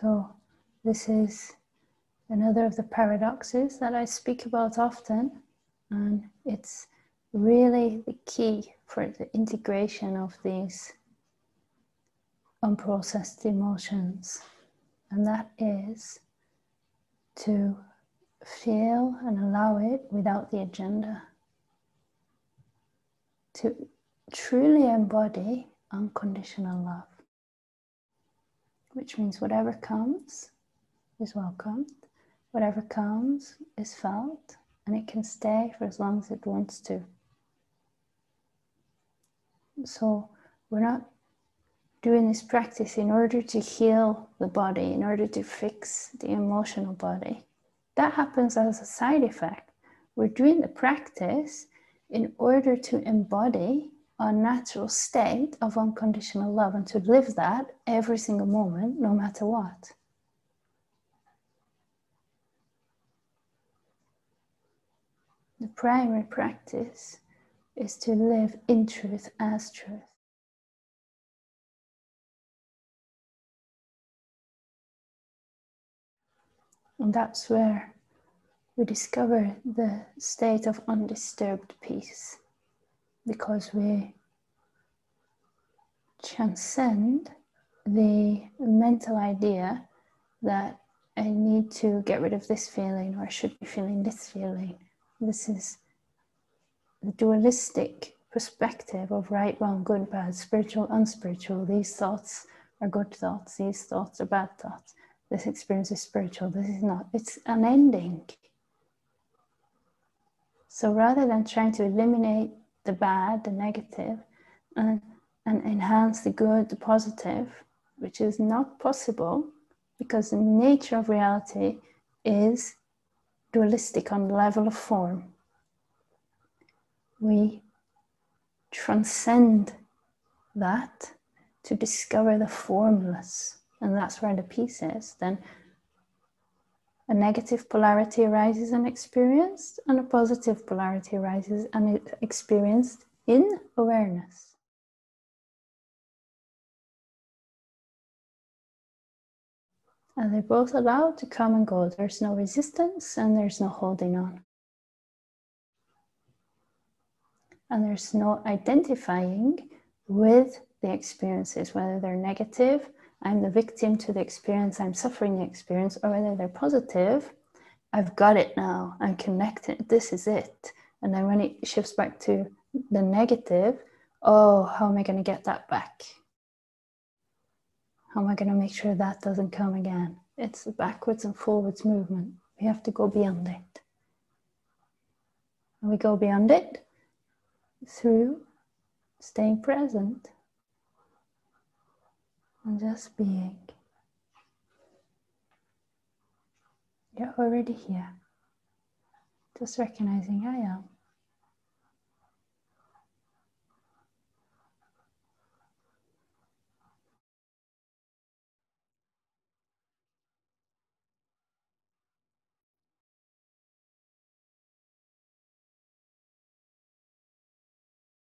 So, this is another of the paradoxes that I speak about often, and it's really the key for the integration of these unprocessed emotions, and that is to feel and allow it without the agenda, to truly embody unconditional love, which means whatever comes is welcomed, whatever comes is felt, and it can stay for as long as it wants to. So, we're not doing this practice in order to heal the body, in order to fix the emotional body. That happens as a side effect. We're doing the practice in order to embody our natural state of unconditional love and to live that every single moment, no matter what. The primary practice is to live in truth as truth. And that's where we discover the state of undisturbed peace because we transcend the mental idea that I need to get rid of this feeling or I should be feeling this feeling. This is the dualistic perspective of right, wrong, good, bad, spiritual, unspiritual. These thoughts are good thoughts, these thoughts are bad thoughts this experience is spiritual, this is not. It's unending. So rather than trying to eliminate the bad, the negative, and, and enhance the good, the positive, which is not possible because the nature of reality is dualistic on the level of form. We transcend that to discover the formless and that's where the peace is, then a negative polarity arises and experienced, and a positive polarity arises and experienced in awareness. And they're both allowed to come and go. There's no resistance and there's no holding on. And there's no identifying with the experiences, whether they're negative I'm the victim to the experience, I'm suffering the experience, or whether they're positive, I've got it now, I'm connected, this is it. And then when it shifts back to the negative, oh, how am I going to get that back? How am I going to make sure that doesn't come again? It's a backwards and forwards movement. We have to go beyond it. And we go beyond it through staying present and just being. You're already here. Just recognizing I am.